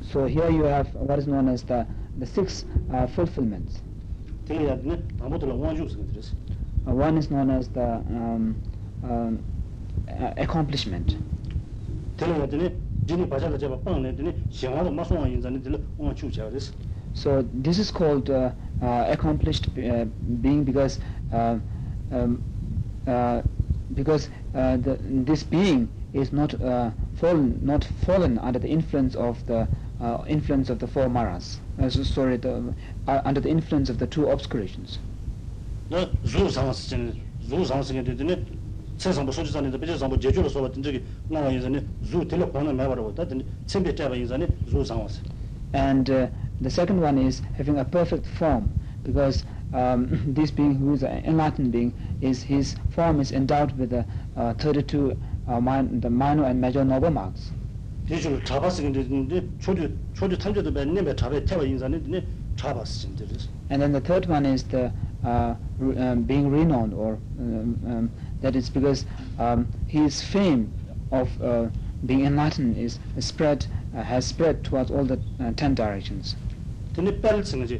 So here you have what is known as the, the six uh, fulfillments. Uh, one is known as the um, um, uh, accomplishment. So this is called uh, uh accomplished uh, being because uh, um, because the, this being is not fallen, not fallen under the influence of the uh, influence of the four maras. Uh, sorry, the, uh, uh, under the influence of the two obscurations. And uh, the second one is having a perfect form because um, this being who is an enlightened being is his form is endowed with the uh, 32 uh, min- the minor and major noble marks. 대주 잡았으게 되는데 초주 초주 탐조도 맨님에 잡에 태워 인자네 드니 잡았으신 데서 And then the third one is the uh, re- um, being renowned, or um, um, that is because um, his fame of uh, being enlightened is spread uh, has spread towards all the uh, ten directions. 드니 벨승이지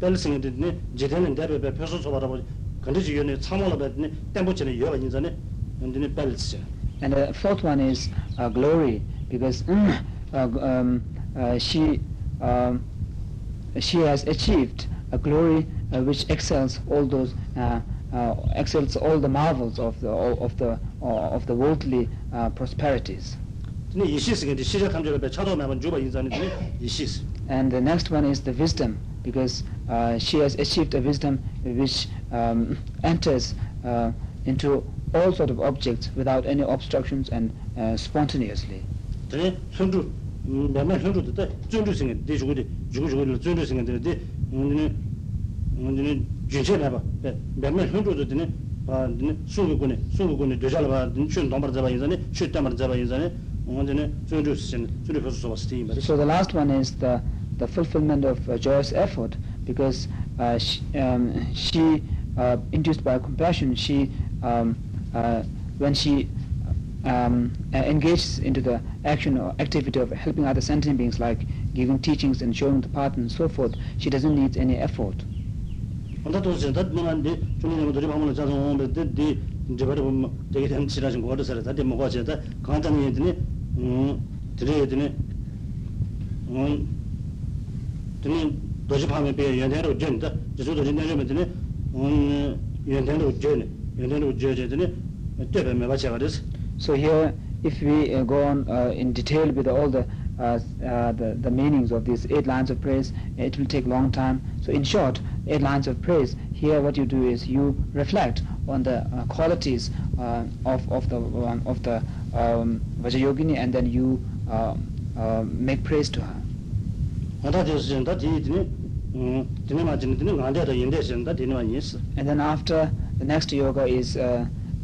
벨승이 되더니 제대는 대베베 표소 소바라고 근데지 연에 참월을 받더니 땜부치는 여가 인자네 드니 벨스 And the fourth one is uh, glory, because mm, uh, um, uh, she um, she has achieved a glory uh, which excels all those uh, uh, excels all the marvels of the of the of the worldly prosperities. And the next one is the wisdom, because she has achieved a wisdom which um, enters into all sort of objects without any obstructions and uh, spontaneously. 드니 손주 몇몇 손주도 때 존주생에 대주고디 주고주고를 존주생에 되는데 드니 드니 준체나 봐 몇몇 손주도 드니 아 드니 수고군에 수고군에 되잘 봐 드니 춘 동bar 잡아 인자네 춘담을 잡아 인자네 드니 존주생 존주 표소 소바 스팀 So the last one is the, the fulfillment of uh, joyous effort because uh, she, um, she uh, induced by compassion, she um, uh, when she um, uh, engages into the action or activity of helping other sentient beings like giving teachings and showing the path and so forth, she doesn't need any effort. 언다도 진짜 너한테 주님이 우리 방문을 자서 오면 데 이제 바로 뭐 되게 된 지나신 거 어디서 다들 뭐가 제다 간단히 했더니 음 드려야 되네 음 드니 도시파면 배 연대로 전다 저도 전대로 되네 음 연대로 전네 연대로 저저더니 So here, if we uh, go on uh, in detail with all the, uh, uh, the, the meanings of these eight lines of praise, it will take long time. So in short, eight lines of praise. Here, what you do is you reflect on the uh, qualities uh, of of the um, of the um, Vajrayogini, and then you um, um, make praise to her. And then after the next yoga is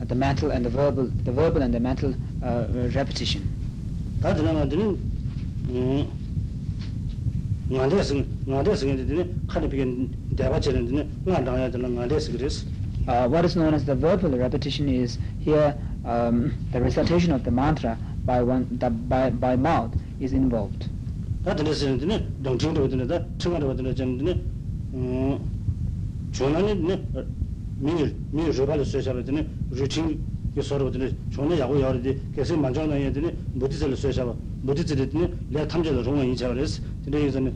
the mental and the verbal, the verbal and the mental uh, repetition. Uh, what is known as the verbal repetition is here um, the recitation of the mantra by one the, by by mouth is involved. 다 들었는데 동정도 되는데 청가도 되는데 음 전화는 미일 미일 저발을 써셔버더니 루틴 그 서로 되는 전에 야고 야르디 계속 만져놔야 되니 못이들 써셔봐 못이들이 내 탐제로 정원 이제 그랬어 근데 이제는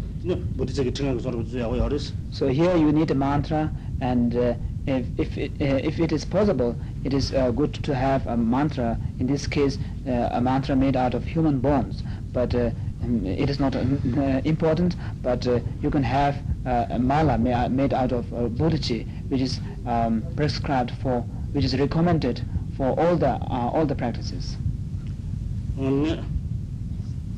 못이들이 청가 그 서로 야고 야르스 So here you need a mantra, and uh, if if it, uh, if it is possible, it is uh, good to have a mantra. In this case, uh, a mantra made out of human bones, but. Uh, um, it is not uh, important, but uh, you can have uh, a mala ma- made out of uh, bodhicitta, which is um, prescribed for, which is recommended for all the uh, all the practices. 오늘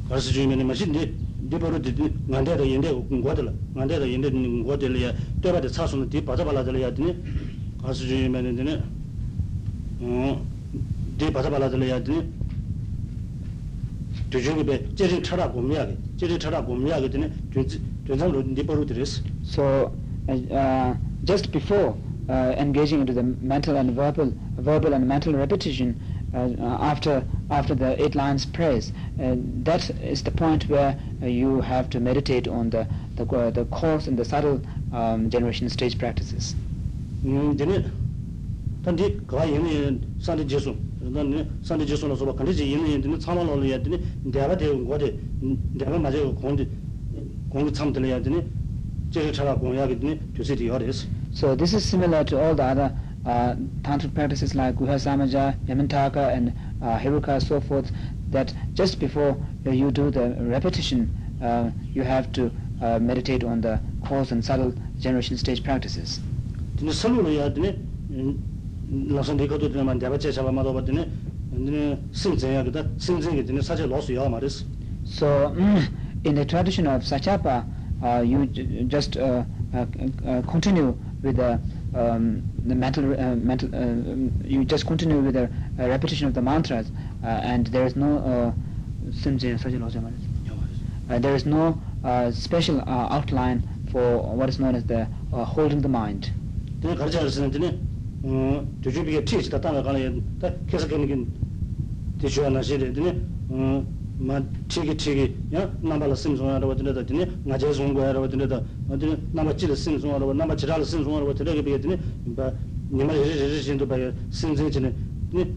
가서 주면은 마신데 디바로 디디 만데도 인데 공고들 만데도 인데 공고들이야 때바데 차수는 디 받아발라들이야 되니 가서 주면은 되네 어디 받아발라들이야 되니 되중에 배 제리 차라 고미하게 제리 차라 고미하게 되네 전상로 디바로 드레스 So, uh, uh, just before uh, engaging into the mental and verbal, verbal and mental repetition, uh, after after the eight lines praise. Uh, that is the point where uh, you have to meditate on the the, uh, the coarse and the subtle um, generation stage practices. 음 되네 단디 가 얘네 산디 제수 난 산디 제수로 서 간디 얘네 얘네 참말로 해야 되네 내가 되는 거데 내가 맞아 공디 공디 참들 해야 되네 So this is similar to all the other uh, tantric practices like Guhyasamaja, Yamantaka and uh, Heruka so forth that just before uh, you do the repetition uh, you have to uh, meditate on the coarse and subtle generation stage practices. So mm, in the tradition of Sakyapa, you j- just uh, uh, uh, continue with the um, the mental uh, mental. Uh, you just continue with the uh, repetition of the mantras, uh, and there is no uh, uh, there is no uh, special uh, outline for what is known as the uh, holding the mind. 근데 가르쳐 주시는데 어 조주비게 티치다 땅에 가는 다 계속 가는 게 대주야 나시데 되네 어마 티기 티기 야 나발라 심송하러 왔는데 되네 나제 송고하러 왔는데 어디 나마치를 심송하러 나마 지랄을 심송하러 왔는데 그게 되네 바 니마 리리리신도 바 심생지네 네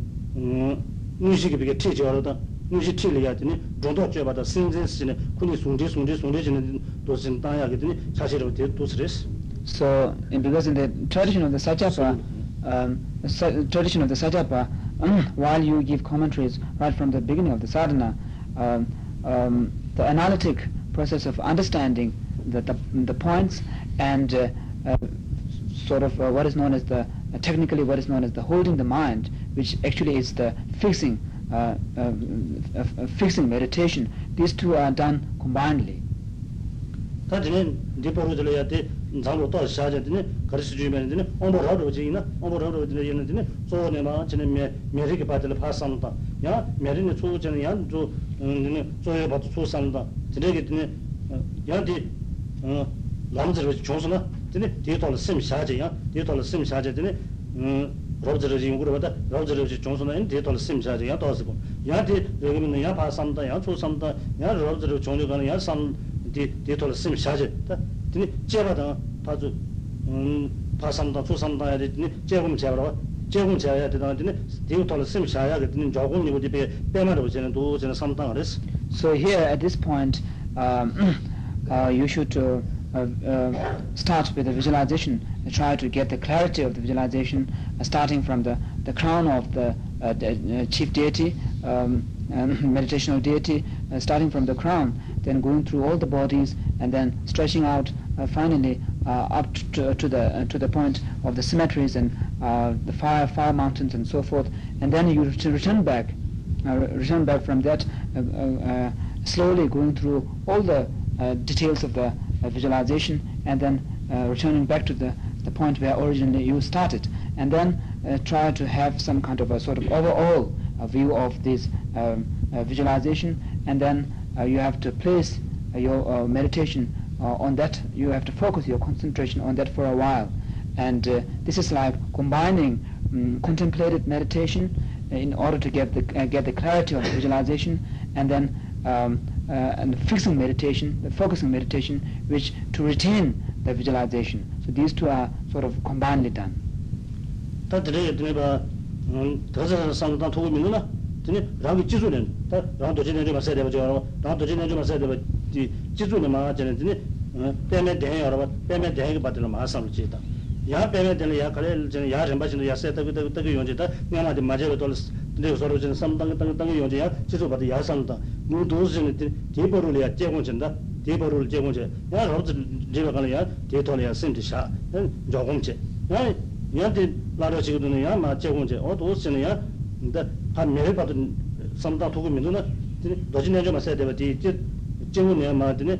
무식이 비게 티지하러다 무식 티리야 되네 정도 줘봐다 심생시네 군이 송지 송지 송지지는 도신 땅야게 되네 사실은 도스레스 So, and because in the tradition of the Sajapa, um, the sa- tradition of the Sajapa, while you give commentaries right from the beginning of the sadhana, um, um, the analytic process of understanding the, the, the points and uh, uh, sort of uh, what is known as the, uh, technically what is known as the holding the mind, which actually is the fixing, uh, uh, fixing meditation, these two are done combinedly. tā dzāngu tō shācā tīne karisi chū mēne tīne ōmbu rāu rāu jī yīna ōmbu rāu rāu tīne yīna tīne tsō nē mā chīne mē rī kī pā tīla pā sāṁ tā yā mē rī nē tsū chīne yā tsū tīne tsō yā pā tū tsū sāṁ tā tīne kī tīne yā tī lāṁ dzir wā chōng sū na tīne tī tō lā sīm shācā yā tī tō lā sīm shācā tīne rāu dzir wā jī yungu rā bā tā rāu dzir wā jī chōng sū na yā tī tō lā sīm shācā yā tō sī kō yā tī rā kī mī yā pā sāṁ tā yā tsū sāṁ tā yā rāu dzir wā chōng jī kā yā sāṁ 디 디토르 심 샤제 다 디니 제바다 파주 음 파삼다 투삼다 해야 되니 제금 제바라 제금 제야 되다 디니 디토르 심 샤야 되니 조금 이거 디베 빼마로 저는 도 저는 삼당 알았어 So here at this point, um, uh, you should uh, uh, uh, start with the visualization. Try to get the clarity of the visualization, uh, starting from the, the crown of the, uh, the uh, chief deity, um, um, meditational deity, uh, starting from the crown, then going through all the bodies, and then stretching out uh, finally uh, up to, to the uh, to the point of the cemeteries and uh, the fire fire mountains and so forth, and then you return back uh, return back from that, uh, uh, uh, slowly going through all the details of the visualization, and then returning back to the, the point where originally you started, and then try to have some kind of a sort of overall view of this um, visualization, and then you have to place your meditation on that. You have to focus your concentration on that for a while, and uh, this is like combining um, contemplated meditation in order to get the uh, get the clarity of the visualization, and then um, uh, and the fixing meditation, the focusing meditation, which to retain the visualization. So these two are sort of combinedly done. 다 드레 드네 바 더서 상당 도구 믿는다 드네 라기 지주는 다 라도 지네 좀 하셔야 되죠 라도 지네 좀 하셔야 되고 지 지주는 마 저는 드네 빼매 대 여러 빼매 대가 받는 마상을 지다 야 빼매 되는 야 그래 저는 야 전바신도 야 세다 그때 그때 용지다 내가한테 맞아도 돌 근데 서로 저는 삼당 땅 땅 용지야 지주 받아 야 산다 뭐 도스는 대버를 야 제공된다 대버를 제공제 야 라도 제가 가는 야 대토야 센트샤 조금째 야 yānti lārā chikaduna yā mā chēgōngchē, o tō sīne yā dā pā mērē pātū samdā tōku mīndu na dōjī nēchō mā sēdē bā tī chēgōng yā mā tī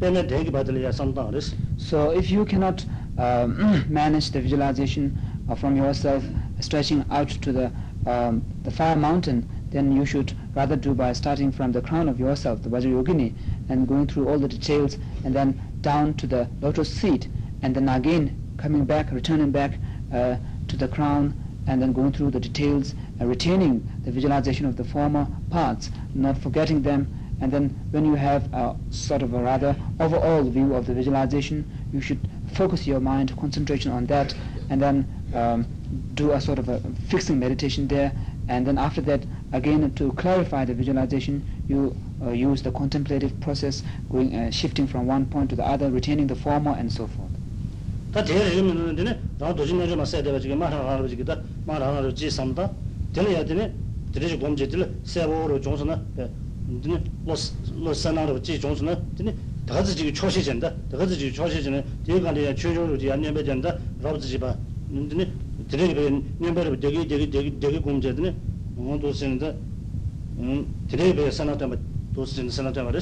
pēmē dēngi pātī yā samdā rīs So if you cannot um, manage the visualization uh, from yourself stretching out to the um, the fire mountain, then you should rather do by starting from the crown of yourself, the Vajrayogini, and going through all the details, and then down to the lotus seat, and then again coming back, returning back uh, to the crown, and then going through the details, uh, retaining the visualization of the former parts, not forgetting them, and then when you have a sort of a rather overall view of the visualization, you should focus your mind, concentration on that, and then um, do a sort of a fixing meditation there. And then after that, again to clarify the visualization, you uh, use the contemplative process, going uh, shifting from one point to the other, retaining the former, and so forth. na, 되네. 로스 로스나로 지 종선나. 되네. 다들 지금 초시된다. 다들 지금 초시되네. 대간에 최종으로 지 안내배 된다. 라버지 봐. 되네. 되게 년배로 되게 되게 되게 되게 검제되네. 뭐도 쓰는데 음 되게 산나다 도 쓰는 산나다 말이야.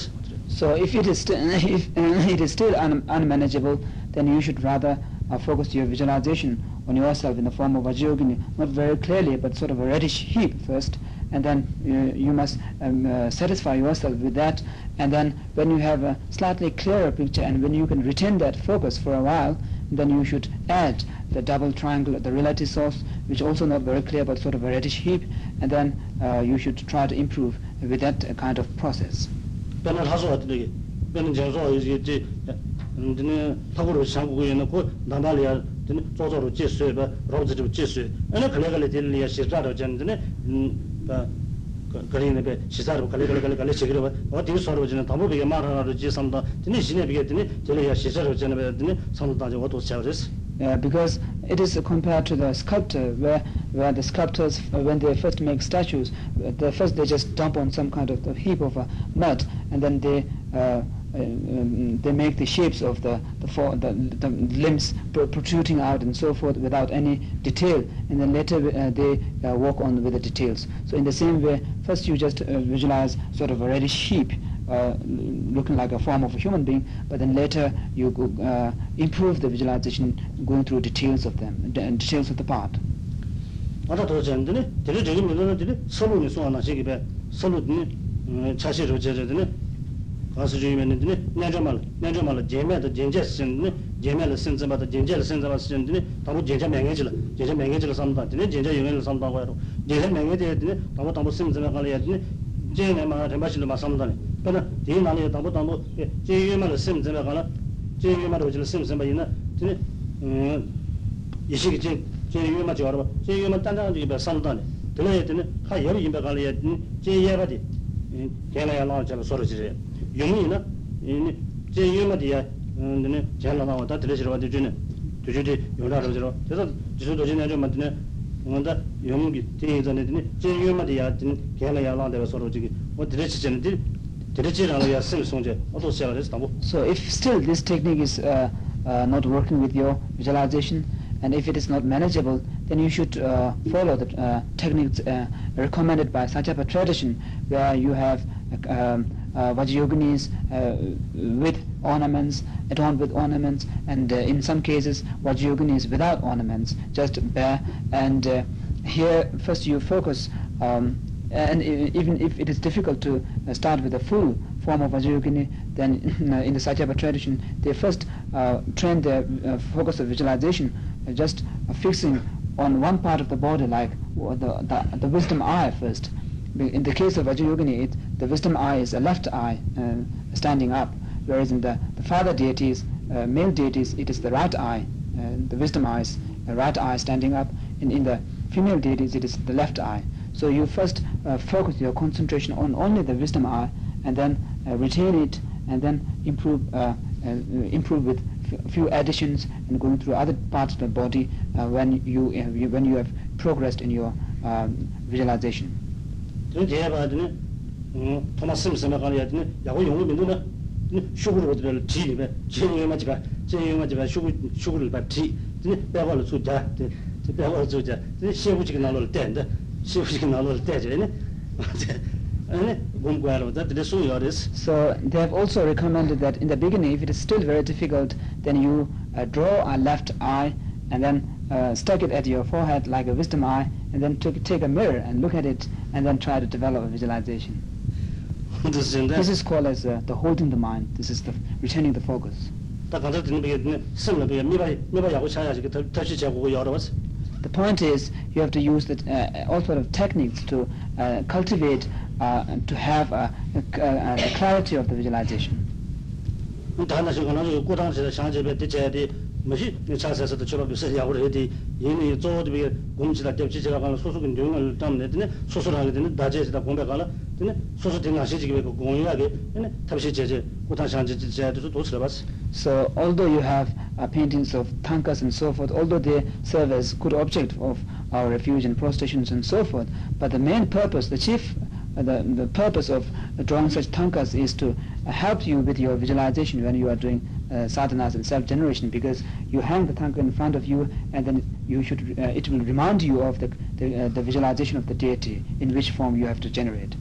So if it is, st- if uh, it is still un- unmanageable, then you should rather uh, focus your visualization on yourself in the form of Vajrayogini, not very clearly, but sort of a reddish heap first, and then uh, you must um, uh, satisfy yourself with that, and then when you have a slightly clearer picture, and when you can retain that focus for a while, then you should add the double triangle, the relative source, which also not very clear, but sort of a reddish heap, and then uh, you should try to improve with that uh, kind of process. 변을 하소 어떻게 변은 제소 이제 근데 타고로 상고에 놓고 나발이야 근데 조조로 제수에 봐 로즈도 제수 어느 그래가래 될리야 시자로 전데 음바 그리네 배 시사로 갈래갈래 갈래 시기로 어디 서로 지는 담보비게 말하나로 지삼다 근데 신에 비게 되네 될리야 시사로 전에 되네 삼다지 어디 차려스 Uh, because it is compared to the sculptor, where where the sculptors, uh, when they first make statues, uh, the first they just dump on some kind of a heap of uh, mud, and then they uh, um, they make the shapes of the the, for, the, the limbs pr- protruding out and so forth without any detail, and then later uh, they uh, work on with the details. So in the same way, first you just uh, visualize sort of a reddish heap, uh, looking like a form of a human being, but then later you go, uh, improve the visualization going through details of them, the details of the part. 아다 더 전데 되게 되게 물론 되게 서로니 소하나 시기배 서로니 차시로 제제드네 가서 주면은 되네 내려말 내려말 제매도 jenje 신네 제매를 신자마다 jenje를 신자마다 신네 다로 제자 명예질 제자 명예질 삼다 되네 제자 영예를 삼다고 해로 제자 명예될 되네 다로 다로 신자마 갈래야 되네 제네 마 대마실로 마 삼다네 그러나 뒤에 나는 다로 다로 제유만 신자마 갈라 제유만 오질 신자마 있나 되네 음 이식이 제 제유만 저 알아 제유만 단단한 집에 삼다네 들어야 되네 하 여러 임be 갈래야 되네 제예바디 걔네야 나한테 서로 지래 용이나 이 제유마디야 근데 제가 나와다 들으시러 와도 주네 주주디 요라로 저러 그래서 지수도 지내 좀 맞네 뭔가 용기 대전에 되네 제유마디야 되네 걔네야 나한테 서로 지기 뭐 들으시 전에 들으시라고 야 승송제 어도 세라서 뭐 So if still this technique is uh, uh, not working with your visualization, and if it is not manageable, then you should uh, follow the uh, techniques uh, recommended by Sakyapa tradition, where you have um, uh, uh, with ornaments, adorned with ornaments, and uh, in some cases Vajrayoginis without ornaments, just bare. And here first you focus um, and even if it is difficult to start with a full form of Vajrayogini, then in the Sakyapa tradition, they first train their focus of visualization, just fixing on one part of the body, like the, the, the wisdom eye first. In the case of Vajrayogini, the wisdom eye is a left eye uh, standing up, whereas in the, the father deities, uh, male deities, it is the right eye, uh, the wisdom eye is the right eye standing up. In, in the female deities, it is the left eye. So you first uh, focus your concentration on only the wisdom eye, and then uh, retain it, and then improve uh, improve with few additions and going through other parts of the body uh, when you, uh, you when you have progressed in your um, visualization. So they have also recommended that in the beginning, if it is still very difficult, then you uh, draw a left eye and then uh, stick it at your forehead like a wisdom eye, and then take a mirror and look at it, and then try to develop a visualization. this is called as uh, the holding the mind. This is the retaining the focus. The point is, you have to use the, uh, all sort of techniques to uh, cultivate uh, to have a, a, a, clarity of the visualization. dāna shī kāna yu kūtāṋ shī shāng chī bē tī chē tī mā shī yu chā sā sā tā chūpa bī sā yā hu rī tī yī nī tsō tī bī gōm chī tā tēp chī chī kā kāna sū sū kī nyōng ngā tāṋ nē tī nē sū sū rā kī tī nē dā chē chī tā gōm bē kāna tī nē sū sū tī ngā shī chī kī bē kō gōng yā kī tī nē tab shī chē chē kūtāṋ shāng chī chī chē tī sū tō chī rā bā sī So although you have uh, paintings of tankas and so forth, although they serve as good object of our refuge and prostrations and so forth, but the main purpose, the chief, the, the purpose of drawing such tankas is to uh, help you with your visualization when you are doing uh, sadhanas and self-generation because you hang the tanka in front of you and then you should, uh, it will remind you of the, the, uh, the visualization of the deity in which form you have to generate.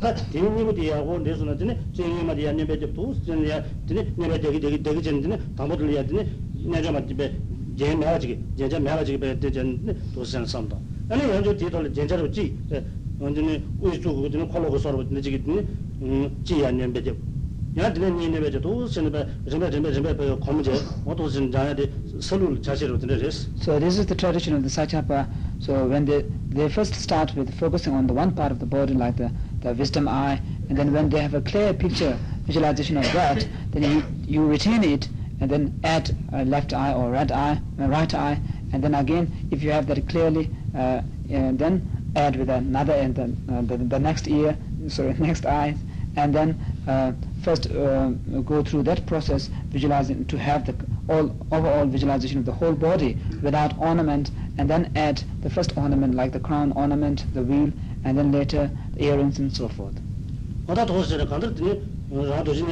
다 대니고 대하고 내서는 되네. 제가 말이야 내배 좀 도스 전이야 되네. 내가 되게 되게 되게 전에 담보들 해야 되네. 내가 말 집에 제 매라지게 제자 매라지게 배때 전 도스선 삼다. 아니 먼저 뒤돌 제자로 지. 먼저는 우리 쪽으로 되는 콜로고 서로 되게 되네. 음 지야 내배 좀 야 도스는 고무제 자야데 자세로 so this is the tradition of the Sakyapa so when they they first start with focusing on the one part of the body like the the wisdom eye and then when they have a clear picture visualization of that then you you retain it and then add a left eye or right eye right eye and then again if you have that clearly uh, and then add with another and then uh, the, the next ear sorry next eye and then uh, first uh, go through that process visualizing to have the all overall visualization of the whole body without ornament and then add the first ornament like the crown ornament the wheel and then later the earrings and so forth. Oda to se kan de ra do jin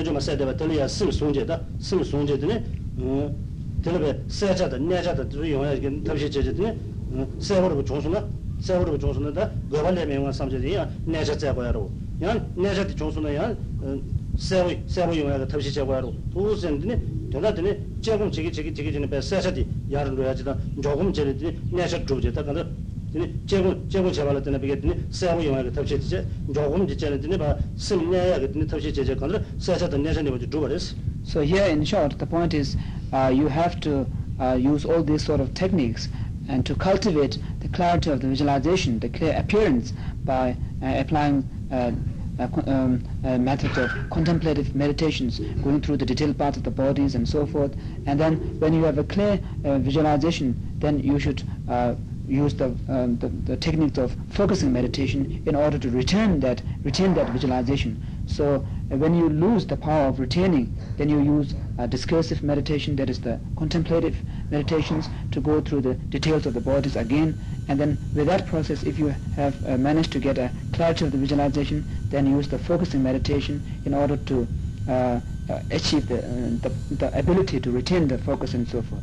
로 야 내자디 조선나 야 세월 세월 용야 탑시 제고야로 도스엔드네 대다드네 제공 지기 지기 지기 전에 배 세자디 야를 놓야지다 조금 제르디 내자 조제다 간다 드네 제공 제공 제발을 때는 비게드네 세월 용야 탑시 제제 조금 지체는 봐 심내야 그드네 탑시 제제 간다 세자다 내자니 뭐지 두버스 So here, in short, the point is uh, you have to uh, use all these sort of techniques and to cultivate the clarity of the visualization, the clear appearance by uh, applying uh, a co- um, a method of contemplative meditations, going through the detailed parts of the bodies and so forth. And then when you have a clear uh, visualization, then you should uh, use the, um, the, the techniques of focusing meditation in order to return that, retain that visualization. So uh, when you lose the power of retaining, then you use uh, discursive meditation, that is the contemplative meditations, to go through the details of the bodies again. And then with that process, if you have uh, managed to get a clarity of the visualization, then use the focusing meditation in order to uh, uh achieve the, uh, the, the, ability to retain the focus and so forth.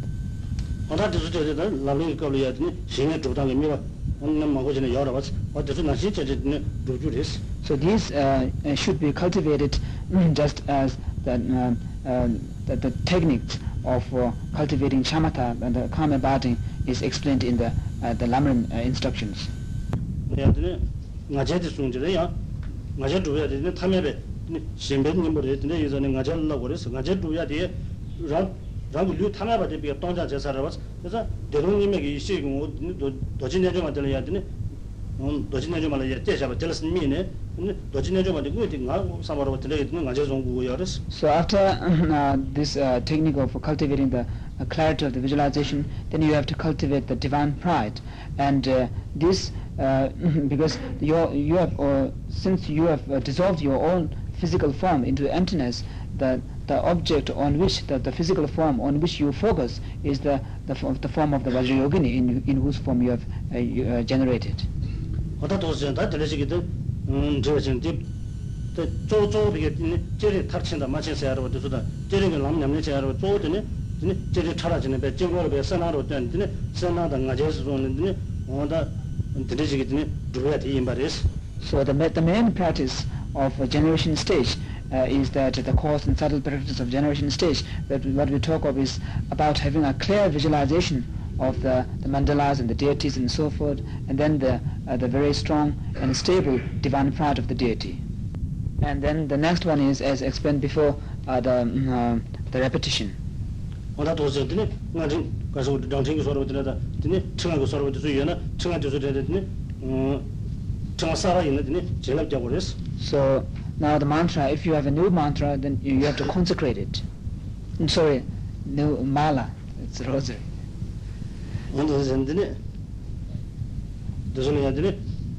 So these uh, should be cultivated just as the the, the techniques of uh, cultivating shamatha and the calm abiding is explained in the uh, the lamrim uh, instructions. Ya. Lu ta na ba de bi tong sa ra ba de de shi gu do do jin de ma ya de 도진내 좀 만들어야 되네 음 도진내 좀 말이야 제사바 들었으니 미네 도진내 좀 만들고 이제 나 사마로 들어야 되는 나제 종구야 그래서 So after uh, this uh, technique of cultivating the uh, clarity of the visualization, then you have to cultivate the divine pride. And uh, this, uh, because you you have, uh, since you have uh, dissolved your own physical form into emptiness, the the object on which the, the physical form on which you focus is the the, fo- the form of the Vajrayogini in in whose form you have uh, you, uh, generated. 어다 도스에 다 들으시기도 음 저거 지금 저 조조 비게 제리 탑친다 마치세요 여러분 도스다 제리가 남냠네 제 여러분 조드네 네 제리 차라지네 배 증거로 배 선하로 된네 선하다 가제스 존네 어다 들으시기도 두야 뒤임바레스 So the, ma- the main practice of a generation stage uh, is that the coarse and subtle practice of generation stage, that what we talk of is about having a clear visualization of the, the mandalas and the deities and so forth, and then the, uh, the very strong and stable divine part of the deity. And then the next one is, as explained before, uh, the, mm, uh, the repetition. So now the mantra, if you have a new mantra, then you, you have to consecrate it. I'm sorry, new mala, it's rosary. 언더 전드네 도서는 야드네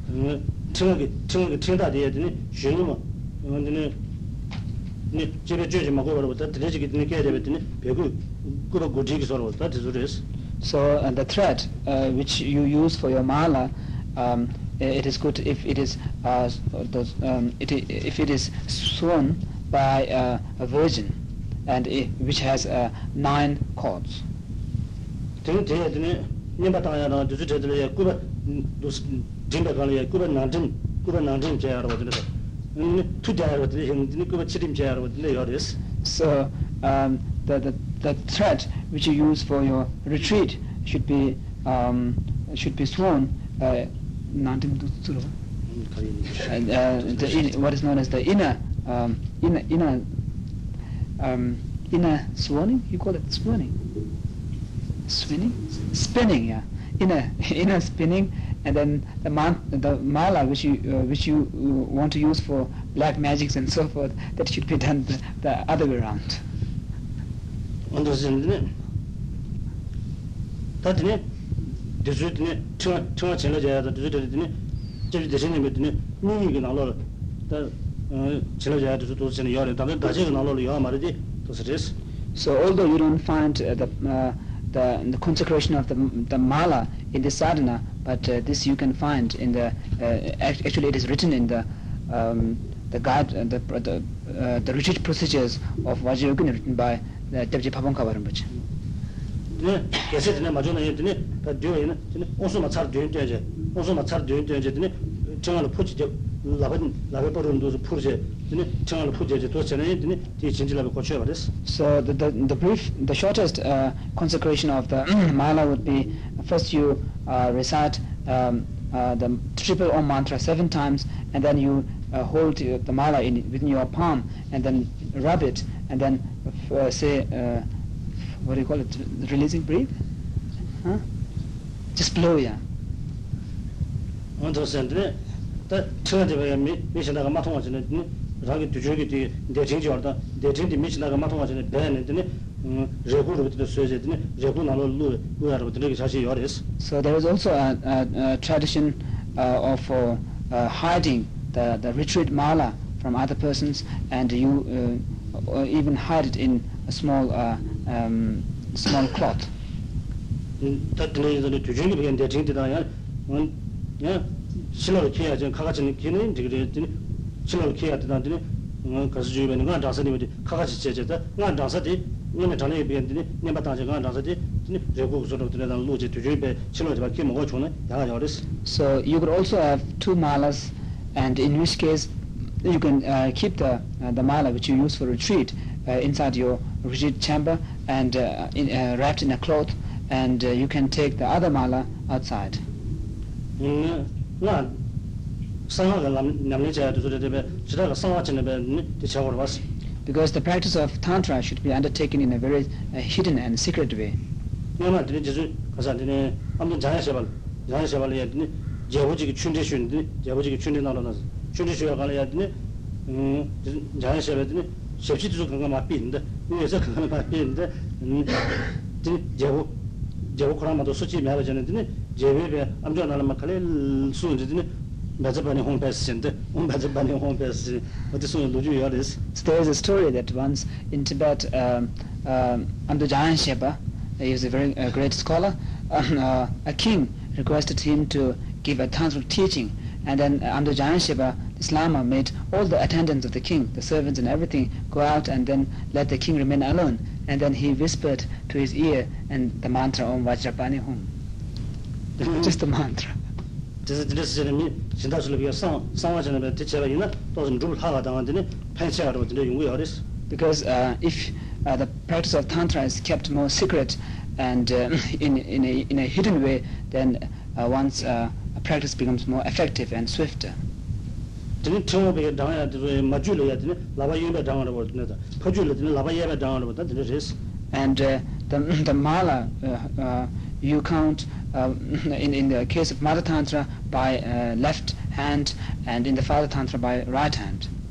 음 청하게 청하게 청다 돼야 드네 쉬는 언드네 네 집에 주지 말고 버려부터 드네지기 드네 깨야 되거든요 배구 그거 고지기 서로 다 드서레스 So uh, the thread uh, which you use for your mala, um, i- it is good if it is uh, s- those, um, it, i- if it is sewn by uh, a virgin, and i which has uh, nine cords. ting dhuzi kuba ya kuba kuba chaya tu kuba chaya so um, the, the, the threat which you use for your retreat should be um, should be sworn nantim uh, and, uh, the what is known as the inner um, inner inner um, inner you call it swarning spinning, spinning, yeah, inner inner spinning, and then the man, the mala which you uh, which you want to use for black magics and so forth, that should be done the, the other way around. Understand? That ne, the root ne, two two channel jaya the root ne, just the same ne, ne ni ke nalo the channel jaya the root channel yar ne, that the daje ke nalo yar maridi, to stress. So although you don't find uh, the uh, the, the consecration of the, the mala in the sadhana, but uh, this you can find in the, uh, actually it is written in the, um, the guide, uh, the, the, uh, the retreat procedures of Vajrayogini written by uh, Devji Pabongka Varambachi. kese tene majo na yedine pa dyo yena tene onso ma char dyo yedine onso ma char dyo yedine chengalo pochi de so the, the, the brief, the shortest uh, consecration of the mala would be first you uh, recite um, uh, the triple Om mantra seven times and then you uh, hold the mala in, within your palm and then rub it and then uh, say, uh, what do you call it, releasing breath? Huh? Just blow, yeah 언더스는데 다 처제베 미 미신다가 마통하지네 드네 라기 뒤저기 뒤 대진지 왔다 대진디 미신다가 마통하지네 배는데 음 레고로 부터 쓰여제 드네 레고 나로 루 루야로 드네 사실 요레스 So there is also a, a, a tradition uh, of uh, uh, hiding the, the retreat mala from other persons, and you uh, or even hide it in a small uh, um, small cloth. 다 드네 이제 뒤저기 비엔 대진디다 야 야, 실로 키야 저 카가진 키는 되게 드네 실로 키야 되다더니 어 가서 주변에 가 장사님 어디 카가지 제제다 가 장사디 니네 전에 비엔드니 니마 당제 가 장사디 드네 레고 소로 드네 당 루제 뒤저기 실로 저 키 먹어 주네 야가 요레스 So you could also have two malas, and in which case you can uh, keep the uh, the mala which you use for retreat uh, inside your retreat chamber and uh, in, uh, wrapped in a cloth, and uh, you can take the other mala outside. 음, 나 상하가 남 남리자도 저래베 지다가 상하진에베 대처로 봤어. Because the practice of tantra should be undertaken in a very uh, hidden and secret way. 내가 드네 지수 가서 드네 아무튼 자야셔발 자야셔발이 드네 제보지기 춘대슌데 제보지기 춘대 나라나서 춘대슌가 가야 드네 음 자야셔발 드네 셉시도 그거 맞비인데 위에서 그거 맞비인데 음 드네 제보 제보 코라마도 수치 매가 전에 제베베 암조 나라 막칼에 수은지 드네 매자반이 홈페이지인데 매자반이 홈페이지 어디 수은 루주 요레스 So there is a story that once in Tibet, um, um, under Jayan Shepa, he is a very uh, great scholar, uh, a king requested him to give a tantric teaching. And then uh, under Jayan Shepa, this Lama made all the attendants of the king, the servants and everything, go out and then let the king remain alone. And then he whispered to his ear and the mantra Om Vajrapani Hum. just a mantra this is this is me 진짜 줄 비야 상 상화전에 대체가 있나? 또 좀을 하가 당한데 팬샤로 근데 용구 열었어? Because uh, if uh, the practice of tantra is kept more secret and uh, in in a in a hidden way then uh, once uh, a practice becomes more effective and swifter. dine chewo be dang ya ma ju le ya dine la ba yin be dang ro dine da pa ju le dine la ba ye be dang ro da dine res and uh, the the mala uh, uh, you count Um, in, in the case of Mother Tantra by uh, left hand and in the Father Tantra by right hand.